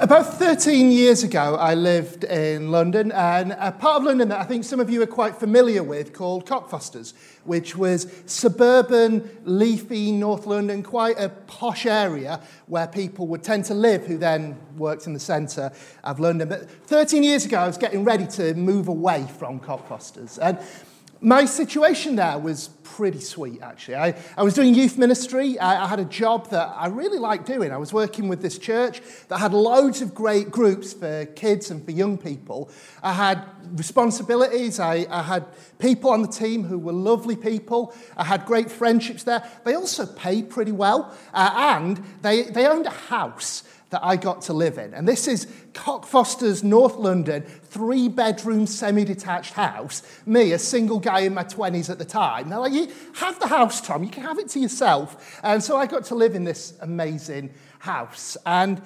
About 13 years ago, I lived in London, and a part of London that I think some of you are quite familiar with called Cockfosters, which was suburban, leafy North London, quite a posh area where people would tend to live who then worked in the centre of London. But 13 years ago, I was getting ready to move away from Cockfosters. And my situation there was pretty sweet, actually. I, I was doing youth ministry. I, I had a job that I really liked doing. I was working with this church that had loads of great groups for kids and for young people. I had responsibilities. I, I had people on the team who were lovely people. I had great friendships there. They also paid pretty well, uh, and they, they owned a house that I got to live in. And this is Cockfosters, North London, three bedroom, semi detached house. Me, a single guy in my 20s at the time. They're like, you have the house, Tom, you can have it to yourself. And so I got to live in this amazing house. And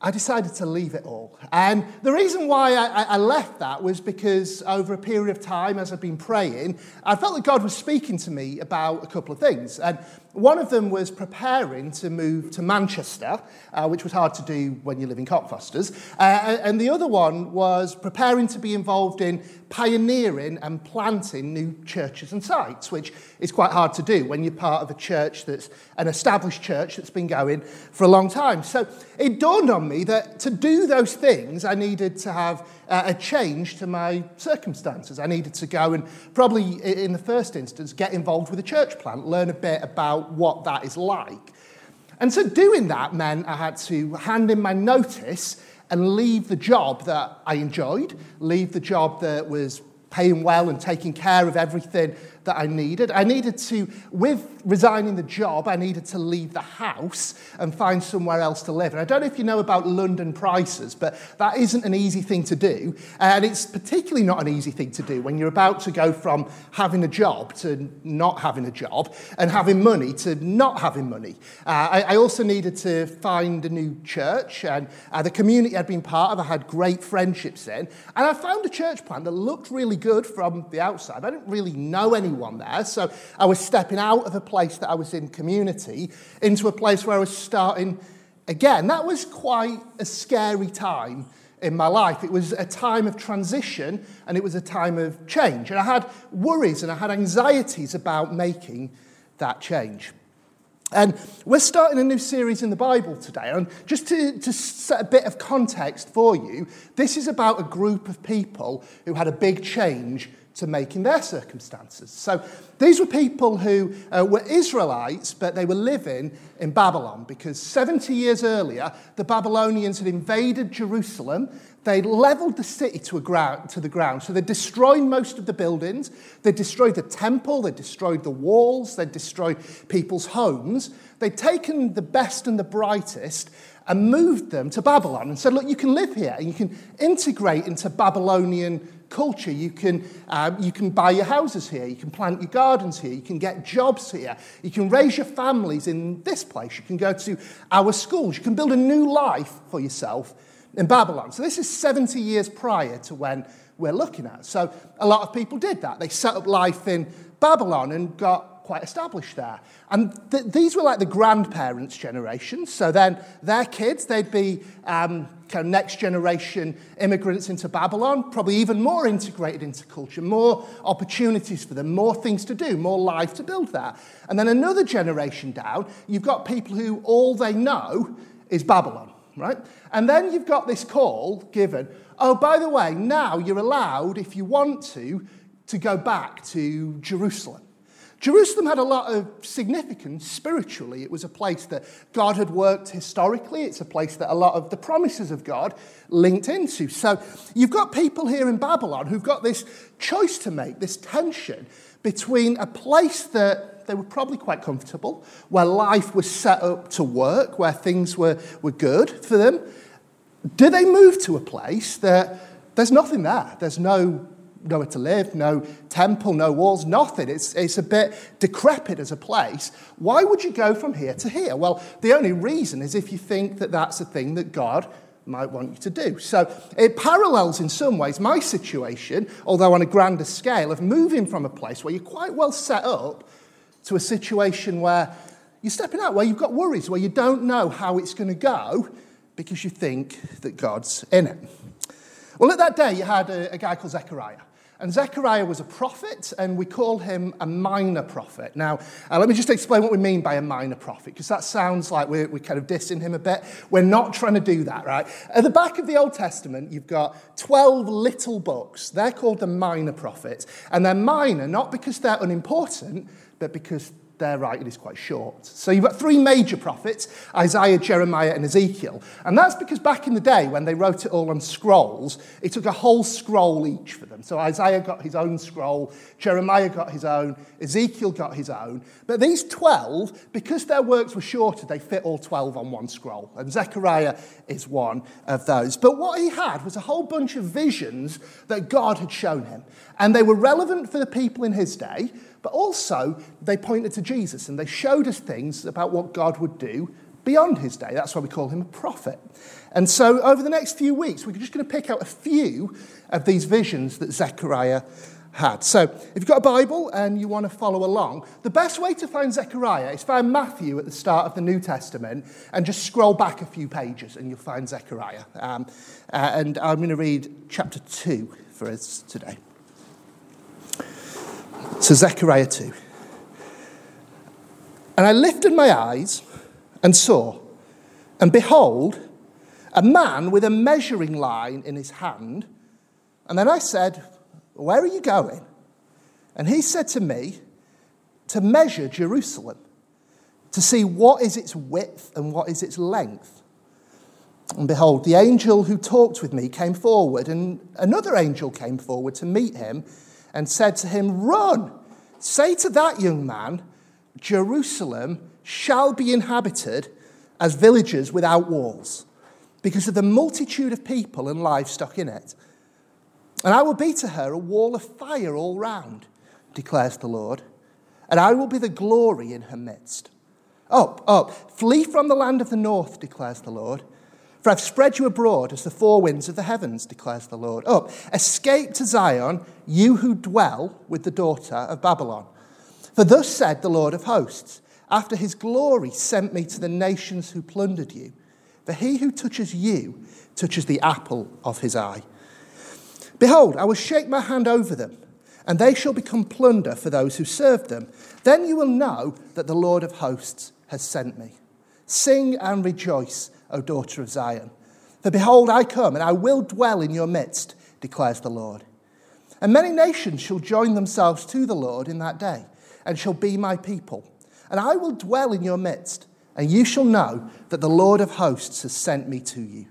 I decided to leave it all. And the reason why I, I, left that was because over a period of time, as I've been praying, I felt that God was speaking to me about a couple of things. And one of them was preparing to move to Manchester, uh, which was hard to do when you live in Cockfosters. Uh, and the other one was preparing to be involved in pioneering and planting new churches and sites, which is quite hard to do when you're part of a church that's an established church that's been going for a long time. So it dawned on me that to do those things, I needed to have uh, a change to my circumstances. I needed to go and probably, in the first instance, get involved with a church plant, learn a bit about what that is like. And so doing that meant I had to hand in my notice and leave the job that I enjoyed, leave the job that was paying well and taking care of everything that I needed. I needed to, with resigning the job, I needed to leave the house and find somewhere else to live. And I don't know if you know about London prices, but that isn't an easy thing to do. And it's particularly not an easy thing to do when you're about to go from having a job to not having a job and having money to not having money. Uh, I, I, also needed to find a new church, and uh, the community I'd been part of, I had great friendships in. And I found a church plan that looked really good from the outside. I didn't really know anyone anyone there. So I was stepping out of a place that I was in community into a place where I was starting again. That was quite a scary time in my life. It was a time of transition and it was a time of change. And I had worries and I had anxieties about making that change. And we're starting a new series in the Bible today. And just to, to set a bit of context for you, this is about a group of people who had a big change to make in their circumstances. So these were people who uh, were Israelites, but they were living in Babylon because 70 years earlier, the Babylonians had invaded Jerusalem. They leveled the city to, ground, to the ground. So they destroyed most of the buildings. They destroyed the temple. They destroyed the walls. They destroyed people's homes. They'd taken the best and the brightest and moved them to Babylon and said, Look, you can live here and you can integrate into Babylonian culture. You can, um, you can buy your houses here, you can plant your gardens here, you can get jobs here, you can raise your families in this place, you can go to our schools, you can build a new life for yourself in Babylon. So this is 70 years prior to when we're looking at. So a lot of people did that. They set up life in Babylon and got quite established there. And th- these were like the grandparents' generation. So then their kids, they'd be um, kind of next generation immigrants into Babylon, probably even more integrated into culture, more opportunities for them, more things to do, more life to build there. And then another generation down, you've got people who all they know is Babylon, right? And then you've got this call given, oh, by the way, now you're allowed, if you want to, to go back to Jerusalem. Jerusalem had a lot of significance spiritually. It was a place that God had worked historically. It's a place that a lot of the promises of God linked into. So you've got people here in Babylon who've got this choice to make, this tension between a place that they were probably quite comfortable, where life was set up to work, where things were, were good for them. Do they move to a place that there's nothing there? There's no nowhere to live, no temple, no walls, nothing. It's, it's a bit decrepit as a place. Why would you go from here to here? Well, the only reason is if you think that that's a thing that God might want you to do. So it parallels in some ways my situation, although on a grander scale, of moving from a place where you're quite well set up to a situation where you're stepping out, where you've got worries, where you don't know how it's going to go because you think that God's in it. Well, at that day, you had a, a guy called Zechariah. And Zechariah was a prophet, and we call him a minor prophet. Now, uh, let me just explain what we mean by a minor prophet, because that sounds like we're, we're kind of dissing him a bit. We're not trying to do that, right? At the back of the Old Testament, you've got 12 little books. They're called the minor prophets. And they're minor not because they're unimportant, but because their writing is quite short. So you've got three major prophets Isaiah, Jeremiah, and Ezekiel. And that's because back in the day when they wrote it all on scrolls, it took a whole scroll each for them. So Isaiah got his own scroll, Jeremiah got his own, Ezekiel got his own. But these 12, because their works were shorter, they fit all 12 on one scroll. And Zechariah is one of those. But what he had was a whole bunch of visions that God had shown him. And they were relevant for the people in his day. But also, they pointed to Jesus and they showed us things about what God would do beyond his day. That's why we call him a prophet. And so, over the next few weeks, we're just going to pick out a few of these visions that Zechariah had. So, if you've got a Bible and you want to follow along, the best way to find Zechariah is find Matthew at the start of the New Testament and just scroll back a few pages and you'll find Zechariah. Um, uh, and I'm going to read chapter 2 for us today. So, Zechariah 2. And I lifted my eyes and saw, and behold, a man with a measuring line in his hand. And then I said, Where are you going? And he said to me, To measure Jerusalem, to see what is its width and what is its length. And behold, the angel who talked with me came forward, and another angel came forward to meet him and said to him, Run, say to that young man, Jerusalem shall be inhabited as villages without walls, because of the multitude of people and livestock in it. And I will be to her a wall of fire all round, declares the Lord, and I will be the glory in her midst. Up, up, flee from the land of the north, declares the Lord. For I've spread you abroad as the four winds of the heavens, declares the Lord. Up, escape to Zion, you who dwell with the daughter of Babylon. For thus said the Lord of hosts, after his glory sent me to the nations who plundered you. For he who touches you touches the apple of his eye. Behold, I will shake my hand over them, and they shall become plunder for those who serve them. Then you will know that the Lord of hosts has sent me. Sing and rejoice O daughter of Zion. For behold, I come, and I will dwell in your midst, declares the Lord. And many nations shall join themselves to the Lord in that day, and shall be my people. And I will dwell in your midst, and you shall know that the Lord of hosts has sent me to you.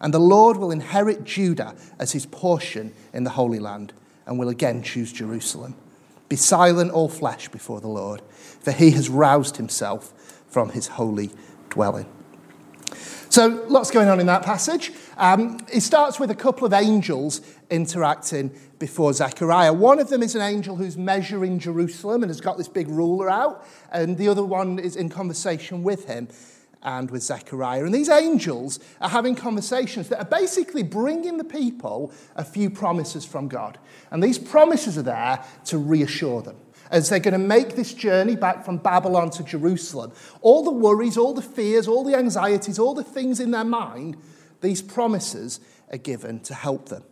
And the Lord will inherit Judah as his portion in the Holy Land, and will again choose Jerusalem. Be silent, all flesh, before the Lord, for he has roused himself from his holy dwelling. So, lots going on in that passage. Um, it starts with a couple of angels interacting before Zechariah. One of them is an angel who's measuring Jerusalem and has got this big ruler out, and the other one is in conversation with him and with Zechariah. And these angels are having conversations that are basically bringing the people a few promises from God. And these promises are there to reassure them as they're going to make this journey back from Babylon to Jerusalem. All the worries, all the fears, all the anxieties, all the things in their mind, these promises are given to help them.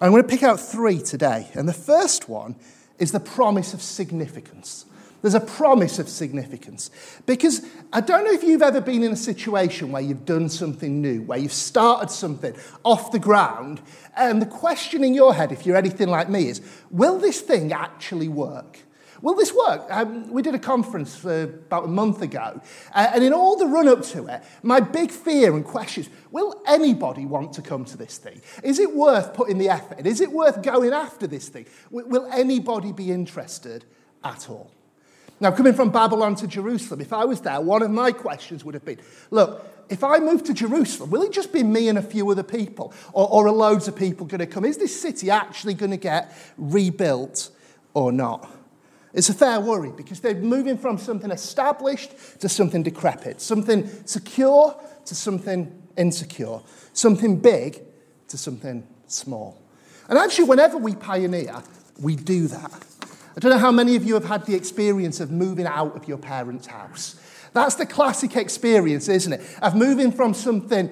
I'm going to pick out three today. And the first one is the promise of significance. There's a promise of significance. Because I don't know if you've ever been in a situation where you've done something new, where you've started something off the ground, and the question in your head, if you're anything like me, is will this thing actually work? Will this work? Um, we did a conference about a month ago, uh, and in all the run up to it, my big fear and question is will anybody want to come to this thing? Is it worth putting the effort? in? Is it worth going after this thing? will anybody be interested at all? Now, coming from Babylon to Jerusalem, if I was there, one of my questions would have been look, if I move to Jerusalem, will it just be me and a few other people? Or, or are loads of people going to come? Is this city actually going to get rebuilt or not? It's a fair worry because they're moving from something established to something decrepit, something secure to something insecure, something big to something small. And actually, whenever we pioneer, we do that. I don't know how many of you have had the experience of moving out of your parents' house. That's the classic experience, isn't it? Of moving from something.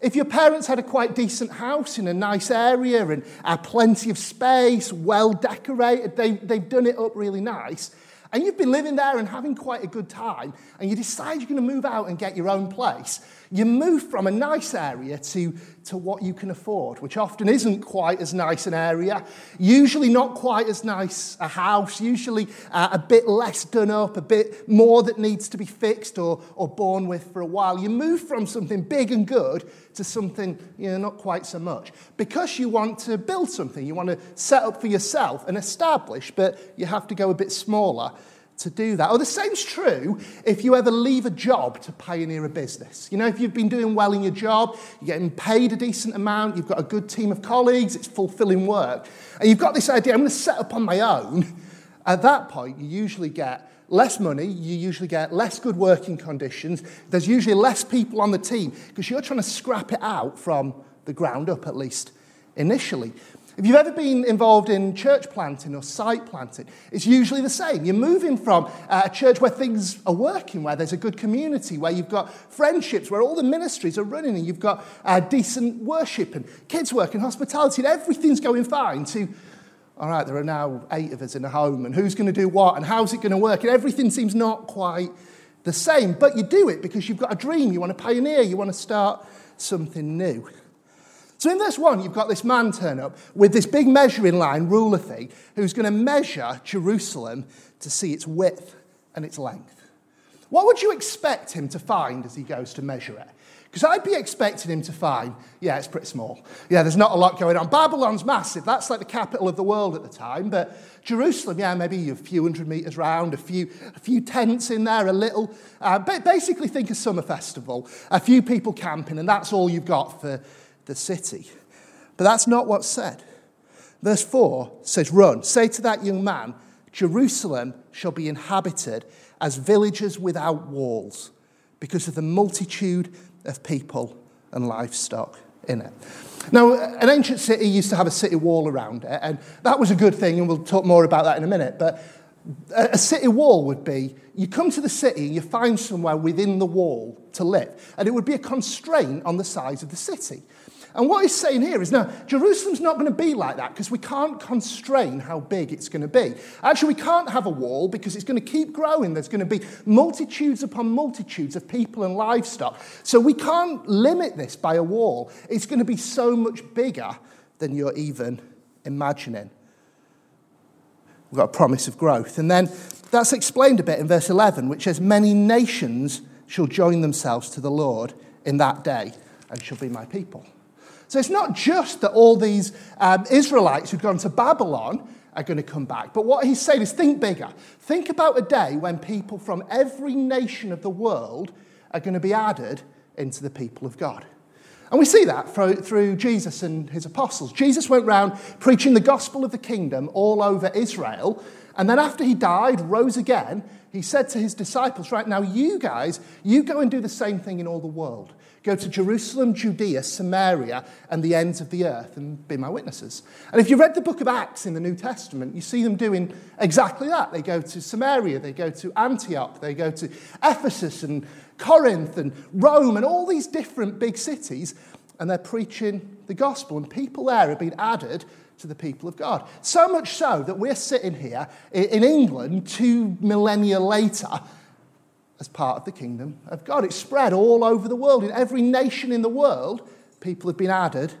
If your parents had a quite decent house in a nice area and had plenty of space, well decorated, they, they've done it up really nice, and you've been living there and having quite a good time, and you decide you're going to move out and get your own place, you move from a nice area to, to what you can afford, which often isn't quite as nice an area, usually not quite as nice a house, usually uh, a bit less done up, a bit more that needs to be fixed or, or borne with for a while. You move from something big and good to something you know, not quite so much. Because you want to build something, you want to set up for yourself and establish, but you have to go a bit smaller to do that. Or the same's true if you ever leave a job to pioneer a business. You know, if you've been doing well in your job, you're getting paid a decent amount, you've got a good team of colleagues, it's fulfilling work, and you've got this idea, I'm going to set up on my own. At that point, you usually get less money, you usually get less good working conditions, there's usually less people on the team because you're trying to scrap it out from the ground up, at least initially. If you've ever been involved in church planting or site planting, it's usually the same. You're moving from uh, a church where things are working, where there's a good community, where you've got friendships, where all the ministries are running, and you've got uh, decent worship and kids' work and hospitality, and everything's going fine, to, all right, there are now eight of us in a home, and who's going to do what, and how's it going to work? And everything seems not quite the same, but you do it because you've got a dream, you want to pioneer, you want to start something new. So in verse 1, you've got this man turn up with this big measuring line, ruler thing, who's going to measure Jerusalem to see its width and its length. What would you expect him to find as he goes to measure it? Because I'd be expecting him to find, yeah, it's pretty small. Yeah, there's not a lot going on. Babylon's massive. That's like the capital of the world at the time. But Jerusalem, yeah, maybe a few hundred meters round, a few, a few tents in there, a little. Uh, basically, think a summer festival, a few people camping, and that's all you've got for the city. But that's not what's said. Verse 4 says, Run, say to that young man, Jerusalem shall be inhabited as villages without walls because of the multitude of people and livestock in it. Now, an ancient city used to have a city wall around it, and that was a good thing, and we'll talk more about that in a minute. But a city wall would be you come to the city and you find somewhere within the wall to live, and it would be a constraint on the size of the city. And what he's saying here is now, Jerusalem's not going to be like that because we can't constrain how big it's going to be. Actually, we can't have a wall because it's going to keep growing. There's going to be multitudes upon multitudes of people and livestock. So we can't limit this by a wall. It's going to be so much bigger than you're even imagining. We've got a promise of growth. And then that's explained a bit in verse 11, which says, Many nations shall join themselves to the Lord in that day and shall be my people. So it's not just that all these um, Israelites who'd gone to Babylon are going to come back. But what he's saying is think bigger. Think about a day when people from every nation of the world are going to be added into the people of God. And we see that through Jesus and his apostles. Jesus went around preaching the gospel of the kingdom all over Israel. And then after he died, rose again, he said to his disciples, Right now, you guys, you go and do the same thing in all the world. Go to Jerusalem, Judea, Samaria, and the ends of the earth and be my witnesses. And if you read the book of Acts in the New Testament, you see them doing exactly that. They go to Samaria, they go to Antioch, they go to Ephesus and Corinth and Rome and all these different big cities, and they're preaching the gospel. And people there have been added to the people of God. So much so that we're sitting here in England two millennia later as part of the kingdom of God. It's spread all over the world. In every nation in the world, people have been added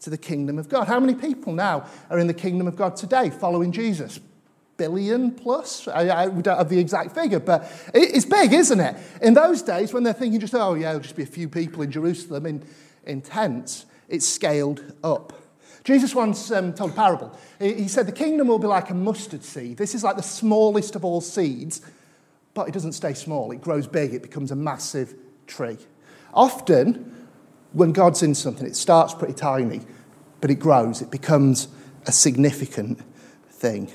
to the kingdom of God. How many people now are in the kingdom of God today following Jesus? Billion plus? I, I, we don't have the exact figure, but it, it's big, isn't it? In those days, when they're thinking just, oh, yeah, there'll just be a few people in Jerusalem in, in tents, it's scaled up. Jesus once um, told a parable. He, he said, The kingdom will be like a mustard seed. This is like the smallest of all seeds but it doesn't stay small. It grows big, it becomes a massive tree. Often, when God's in something, it starts pretty tiny, but it grows, it becomes a significant thing.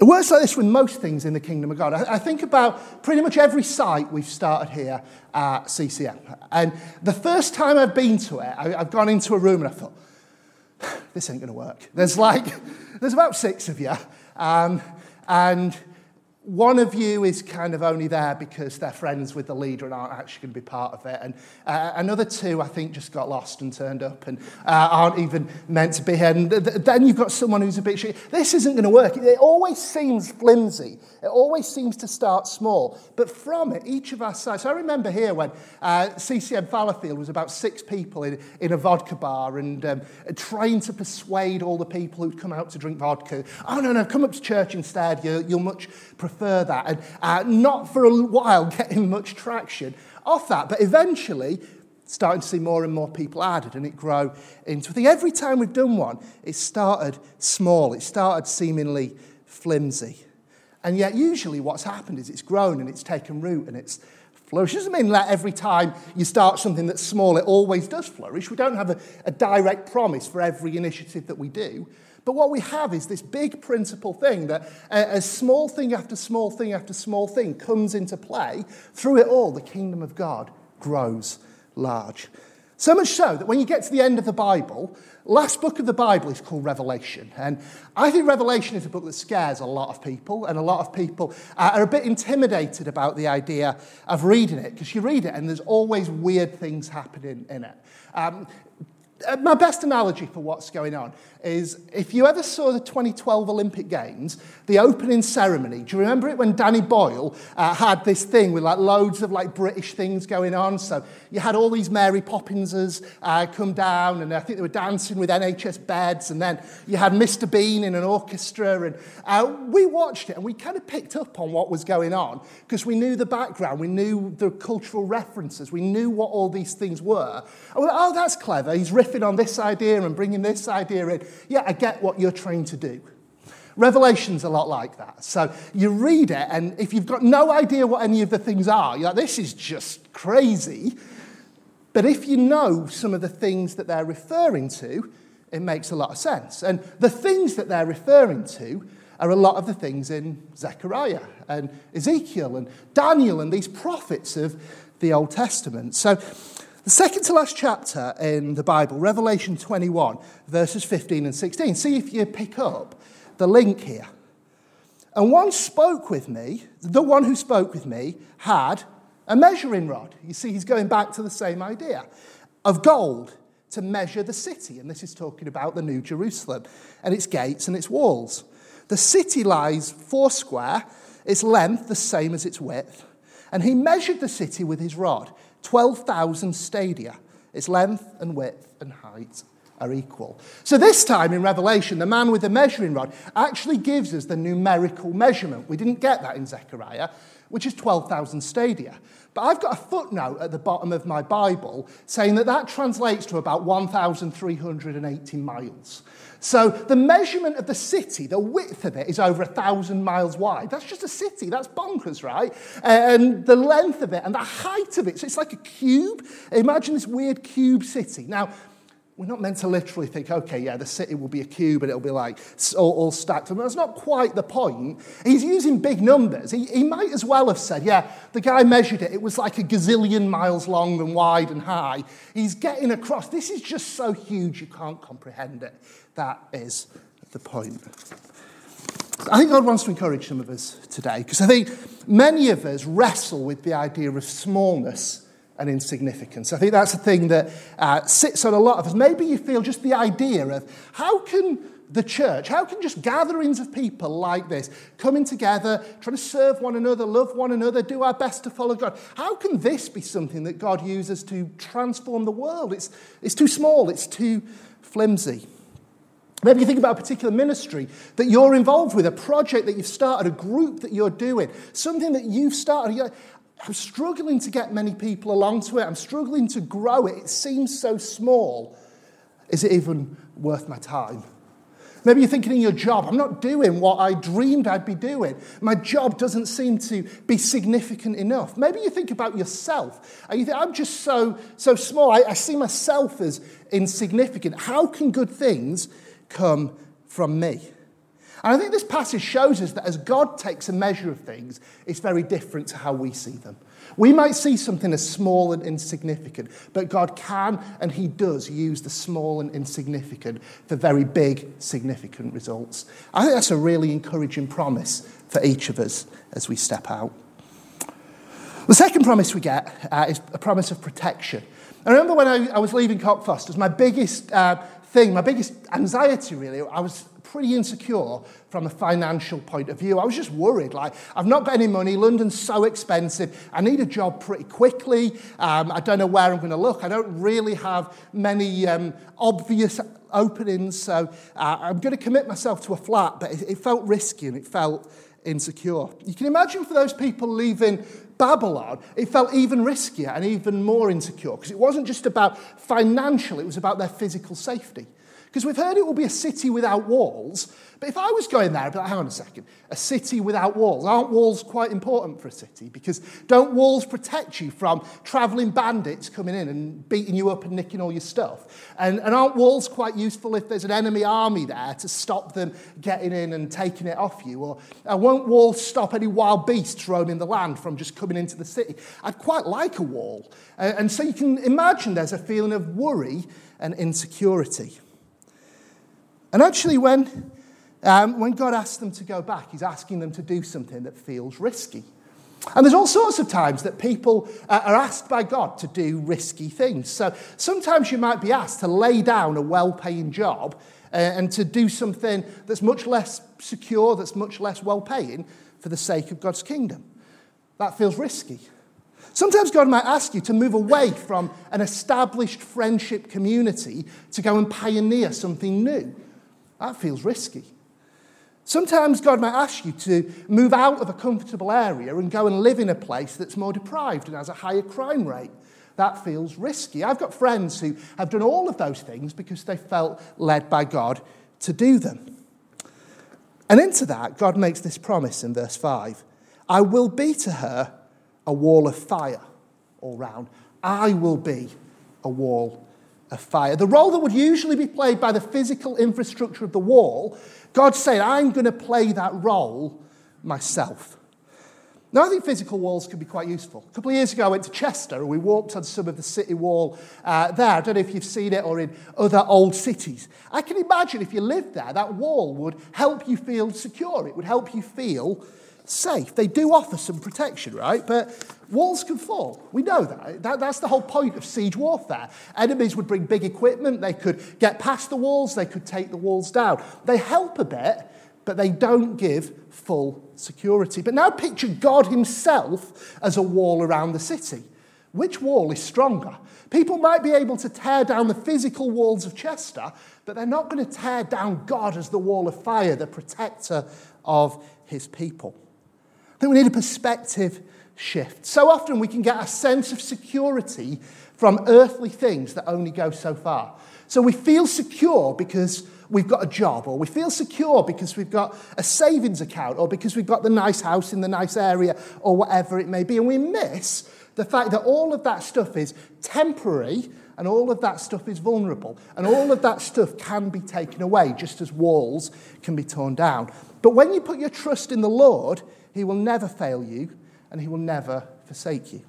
It works like this with most things in the kingdom of God. I, think about pretty much every site we've started here at CCM. And the first time I've been to it, I, I've gone into a room and I thought, this ain't going to work. There's like, there's about six of you. Um, and one of you is kind of only there because they're friends with the leader and aren't actually going to be part of it. And uh, another two, I think, just got lost and turned up and uh, aren't even meant to be here. And th- then you've got someone who's a bit. This isn't going to work. It always seems flimsy. It always seems to start small. But from it, each of our sides. So I remember here when uh, CCM Fallowfield was about six people in, in a vodka bar and um, trying to persuade all the people who'd come out to drink vodka. Oh, no, no, come up to church instead. You, you'll much prefer that. And uh, not for a while getting much traction off that. But eventually, starting to see more and more people added and it grow into I think every time we've done one, it started small, it started seemingly flimsy. And yet, usually, what's happened is it's grown and it's taken root and it's flourished. It doesn't mean that every time you start something that's small, it always does flourish. We don't have a, a direct promise for every initiative that we do. But what we have is this big principle thing that a small thing after small thing after small thing comes into play. Through it all, the kingdom of God grows large. So much so that when you get to the end of the Bible, last book of the Bible is called Revelation. And I think Revelation is a book that scares a lot of people, and a lot of people are a bit intimidated about the idea of reading it, because you read it and there's always weird things happening in it. Um, my best analogy for what's going on is if you ever saw the 2012 Olympic Games, the opening ceremony, do you remember it when Danny Boyle uh, had this thing with like loads of like British things going on? So you had all these Mary Poppinses uh, come down and I think they were dancing with NHS beds and then you had Mr Bean in an orchestra and uh, we watched it and we kind of picked up on what was going on because we knew the background, we knew the cultural references, we knew what all these things were. And we oh, that's clever, he's riffing on this idea and bringing this idea in yeah, I get what you're trying to do. Revelation's a lot like that. So you read it, and if you've got no idea what any of the things are, you're like, this is just crazy. But if you know some of the things that they're referring to, it makes a lot of sense. And the things that they're referring to are a lot of the things in Zechariah and Ezekiel and Daniel and these prophets of the Old Testament. So the second to last chapter in the Bible, Revelation 21, verses 15 and 16. See if you pick up the link here. And one spoke with me, the one who spoke with me had a measuring rod. You see, he's going back to the same idea of gold to measure the city. And this is talking about the New Jerusalem and its gates and its walls. The city lies four square, its length the same as its width. And he measured the city with his rod 12,000 stadia. Its length and width and height are equal. So, this time in Revelation, the man with the measuring rod actually gives us the numerical measurement. We didn't get that in Zechariah, which is 12,000 stadia. But I've got a footnote at the bottom of my Bible saying that that translates to about 1,380 miles. So the measurement of the city, the width of it, is over a thousand miles wide. That's just a city. That's bonkers, right? And the length of it and the height of it. So it's like a cube. Imagine this weird cube city. Now, we're not meant to literally think, okay, yeah, the city will be a cube and it'll be like all, all stacked. And that's not quite the point. He's using big numbers. He, he might as well have said, yeah, the guy measured it. It was like a gazillion miles long and wide and high. He's getting across. This is just so huge you can't comprehend it. That is the point. I think God wants to encourage some of us today because I think many of us wrestle with the idea of smallness and insignificance. I think that's a thing that uh, sits on a lot of us. Maybe you feel just the idea of how can the church, how can just gatherings of people like this coming together, trying to serve one another, love one another, do our best to follow God, how can this be something that God uses to transform the world? It's, it's too small, it's too flimsy. Maybe you think about a particular ministry that you're involved with, a project that you've started, a group that you're doing, something that you've started. I'm struggling to get many people along to it. I'm struggling to grow it. It seems so small. Is it even worth my time? Maybe you're thinking in your job, I'm not doing what I dreamed I'd be doing. My job doesn't seem to be significant enough. Maybe you think about yourself and you think, I'm just so, so small. I, I see myself as insignificant. How can good things come from me? And I think this passage shows us that as God takes a measure of things, it's very different to how we see them. We might see something as small and insignificant, but God can and He does use the small and insignificant for very big, significant results. I think that's a really encouraging promise for each of us as we step out. The second promise we get uh, is a promise of protection. I remember when I, I was leaving Cockfosters, my biggest uh, thing, my biggest anxiety really, I was pretty insecure from a financial point of view. I was just worried, like, I've not got any money, London's so expensive, I need a job pretty quickly, um, I don't know where I'm going to look, I don't really have many um, obvious openings, so uh, I'm going to commit myself to a flat, but it, it felt risky and it felt insecure. You can imagine for those people leaving Babylon, it felt even riskier and even more insecure because it wasn't just about financial, it was about their physical safety. Because we've heard it will be a city without walls, but if I was going there, I'd be like, hang on a second, a city without walls. Aren't walls quite important for a city? Because don't walls protect you from travelling bandits coming in and beating you up and nicking all your stuff? And, and aren't walls quite useful if there's an enemy army there to stop them getting in and taking it off you? Or uh, won't walls stop any wild beasts roaming the land from just coming into the city? I'd quite like a wall. Uh, and so you can imagine there's a feeling of worry and insecurity. And actually, when, um, when God asks them to go back, He's asking them to do something that feels risky. And there's all sorts of times that people uh, are asked by God to do risky things. So sometimes you might be asked to lay down a well paying job uh, and to do something that's much less secure, that's much less well paying for the sake of God's kingdom. That feels risky. Sometimes God might ask you to move away from an established friendship community to go and pioneer something new. That feels risky. Sometimes God might ask you to move out of a comfortable area and go and live in a place that's more deprived and has a higher crime rate. That feels risky. I've got friends who have done all of those things because they felt led by God to do them. And into that, God makes this promise in verse 5 I will be to her a wall of fire all round. I will be a wall of fire. The role that would usually be played by the physical infrastructure of the wall, God said, I'm going to play that role myself. Now, I think physical walls can be quite useful. A couple of years ago, I went to Chester and we walked on some of the city wall uh, there. I don't know if you've seen it or in other old cities. I can imagine if you lived there, that wall would help you feel secure. It would help you feel safe. They do offer some protection, right? But walls can fall. We know that. that. That's the whole point of siege warfare. Enemies would bring big equipment, they could get past the walls, they could take the walls down. They help a bit, but they don't give full security. But now picture God Himself as a wall around the city. Which wall is stronger? People might be able to tear down the physical walls of Chester, but they're not going to tear down God as the wall of fire, the protector of his people. I think we need a perspective shift. So often we can get a sense of security from earthly things that only go so far. So we feel secure because we've got a job, or we feel secure because we've got a savings account, or because we've got the nice house in the nice area, or whatever it may be. And we miss the fact that all of that stuff is temporary and all of that stuff is vulnerable. And all of that stuff can be taken away, just as walls can be torn down. But when you put your trust in the Lord, he will never fail you and he will never forsake you.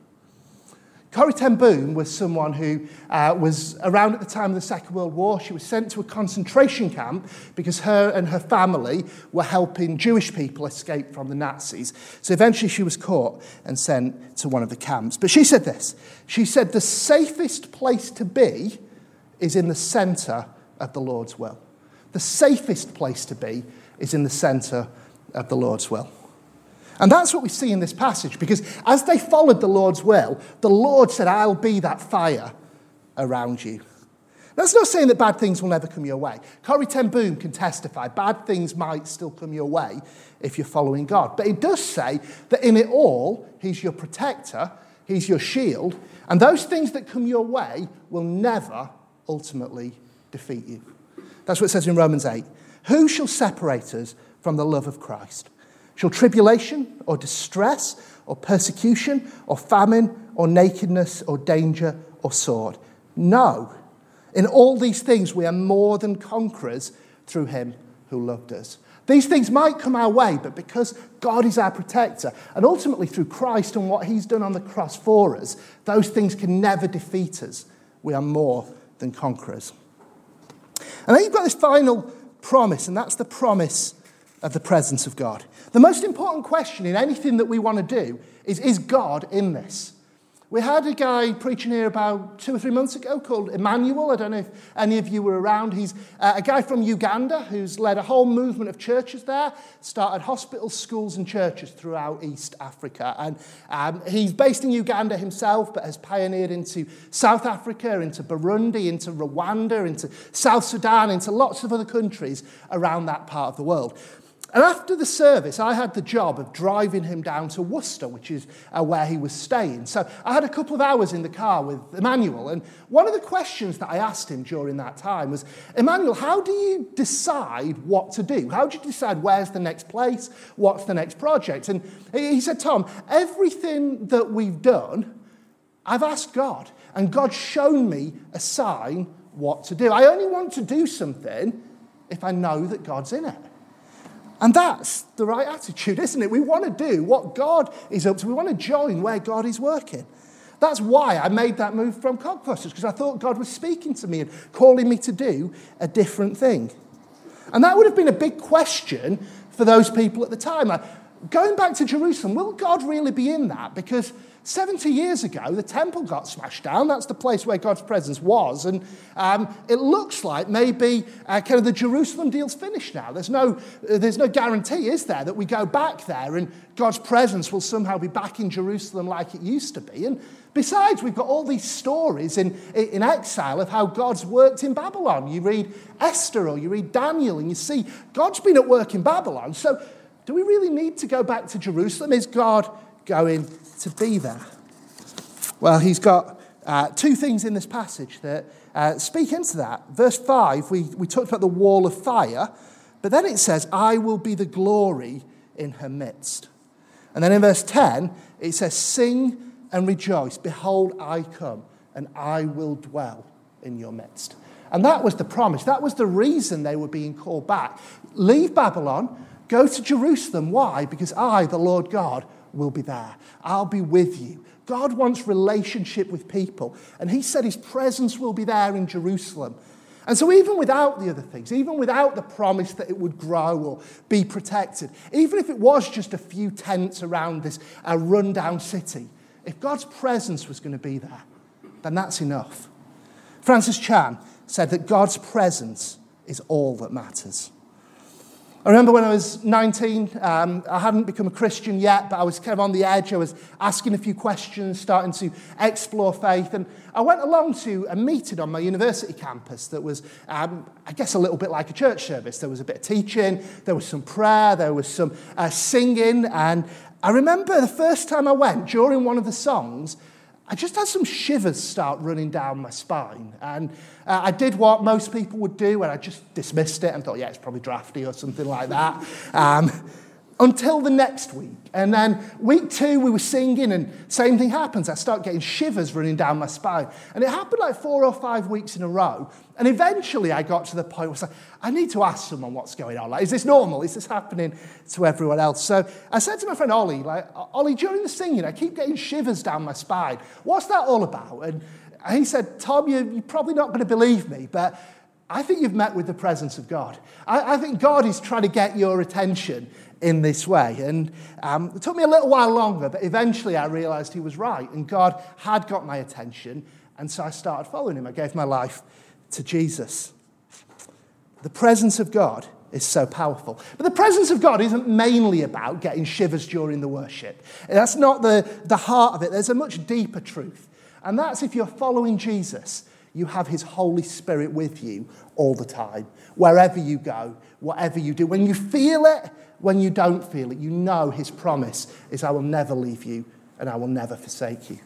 Corrie ten Boom was someone who uh, was around at the time of the Second World War. She was sent to a concentration camp because her and her family were helping Jewish people escape from the Nazis. So eventually she was caught and sent to one of the camps. But she said this She said, The safest place to be is in the centre of the Lord's will. The safest place to be is in the centre of the Lord's will. And that's what we see in this passage because as they followed the Lord's will, the Lord said, I'll be that fire around you. That's not saying that bad things will never come your way. Corrie ten Boom can testify bad things might still come your way if you're following God. But it does say that in it all, He's your protector, He's your shield, and those things that come your way will never ultimately defeat you. That's what it says in Romans 8. Who shall separate us from the love of Christ? Shall tribulation or distress or persecution or famine or nakedness or danger or sword? No. In all these things, we are more than conquerors through him who loved us. These things might come our way, but because God is our protector, and ultimately through Christ and what he's done on the cross for us, those things can never defeat us. We are more than conquerors. And then you've got this final promise, and that's the promise of the presence of God. The most important question in anything that we want to do is Is God in this? We had a guy preaching here about two or three months ago called Emmanuel. I don't know if any of you were around. He's uh, a guy from Uganda who's led a whole movement of churches there, started hospitals, schools, and churches throughout East Africa. And um, he's based in Uganda himself, but has pioneered into South Africa, into Burundi, into Rwanda, into South Sudan, into lots of other countries around that part of the world. And after the service, I had the job of driving him down to Worcester, which is uh, where he was staying. So I had a couple of hours in the car with Emmanuel. And one of the questions that I asked him during that time was Emmanuel, how do you decide what to do? How do you decide where's the next place? What's the next project? And he said, Tom, everything that we've done, I've asked God. And God's shown me a sign what to do. I only want to do something if I know that God's in it. And that's the right attitude, isn't it? We want to do what God is up to. We want to join where God is working. That's why I made that move from Cockfosters, because I thought God was speaking to me and calling me to do a different thing. And that would have been a big question for those people at the time. Like, going back to Jerusalem, will God really be in that? Because 70 years ago, the temple got smashed down. That's the place where God's presence was. And um, it looks like maybe uh, kind of the Jerusalem deal's finished now. There's no, there's no guarantee, is there, that we go back there and God's presence will somehow be back in Jerusalem like it used to be. And besides, we've got all these stories in, in exile of how God's worked in Babylon. You read Esther or you read Daniel and you see God's been at work in Babylon. So do we really need to go back to Jerusalem? Is God going to be there? Well, he's got uh, two things in this passage that uh, speak into that. Verse 5, we, we talked about the wall of fire, but then it says, I will be the glory in her midst. And then in verse 10, it says, Sing and rejoice. Behold, I come, and I will dwell in your midst. And that was the promise. That was the reason they were being called back. Leave Babylon, go to Jerusalem. Why? Because I, the Lord God, will be there. I'll be with you. God wants relationship with people. And He said His presence will be there in Jerusalem. And so, even without the other things, even without the promise that it would grow or be protected, even if it was just a few tents around this uh, rundown city, if God's presence was going to be there, then that's enough. Francis Chan said that God's presence is all that matters. I remember when I was 19, um, I hadn't become a Christian yet, but I was kind of on the edge. I was asking a few questions, starting to explore faith. And I went along to a meeting on my university campus that was, um, I guess, a little bit like a church service. There was a bit of teaching, there was some prayer, there was some uh, singing. And I remember the first time I went, during one of the songs, I just had some shivers start running down my spine. And uh, I did what most people would do, and I just dismissed it and thought, yeah, it's probably drafty or something like that. Um, until the next week. And then week two, we were singing, and same thing happens. I start getting shivers running down my spine. And it happened like four or five weeks in a row. And eventually, I got to the point where I was like, I need to ask someone what's going on. Like, is this normal? Is this happening to everyone else? So I said to my friend Ollie, like, Ollie, during the singing, I keep getting shivers down my spine. What's that all about? And he said, Tom, you're, probably not going to believe me, but I think you've met with the presence of God. I, I, think God is trying to get your attention in this way. And um, it took me a little while longer, but eventually I realized he was right. And God had got my attention. And so I started following him. I gave my life to Jesus. The presence of God is so powerful. But the presence of God isn't mainly about getting shivers during the worship. That's not the, the heart of it. There's a much deeper truth. And that's if you're following Jesus, you have his Holy Spirit with you all the time, wherever you go, whatever you do. When you feel it, when you don't feel it, you know his promise is, I will never leave you and I will never forsake you.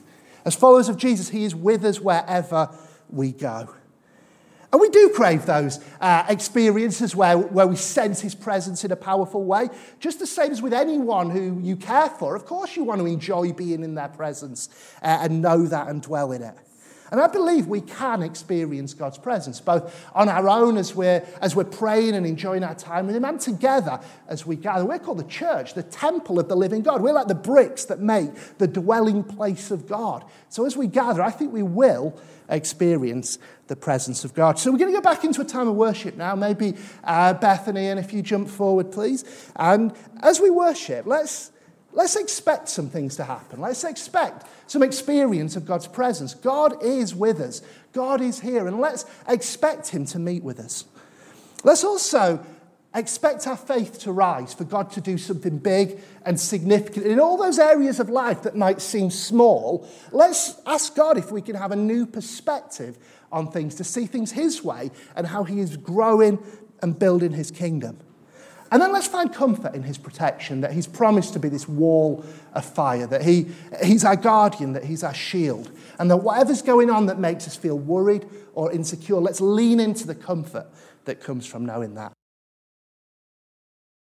As followers of Jesus, he is with us wherever we go. And we do crave those uh, experiences where, where we sense his presence in a powerful way. Just the same as with anyone who you care for. Of course, you want to enjoy being in their presence uh, and know that and dwell in it. And I believe we can experience God's presence, both on our own as we're, as we're praying and enjoying our time with Him, and together as we gather. We're called the church, the temple of the living God. We're like the bricks that make the dwelling place of God. So as we gather, I think we will experience the presence of God. So we're going to go back into a time of worship now. Maybe uh, Bethany, and if you jump forward, please. And as we worship, let's Let's expect some things to happen. Let's expect some experience of God's presence. God is with us, God is here, and let's expect Him to meet with us. Let's also expect our faith to rise, for God to do something big and significant. In all those areas of life that might seem small, let's ask God if we can have a new perspective on things, to see things His way and how He is growing and building His kingdom. And then let's find comfort in his protection, that he's promised to be this wall of fire, that he, he's our guardian, that he's our shield, and that whatever's going on that makes us feel worried or insecure, let's lean into the comfort that comes from knowing that.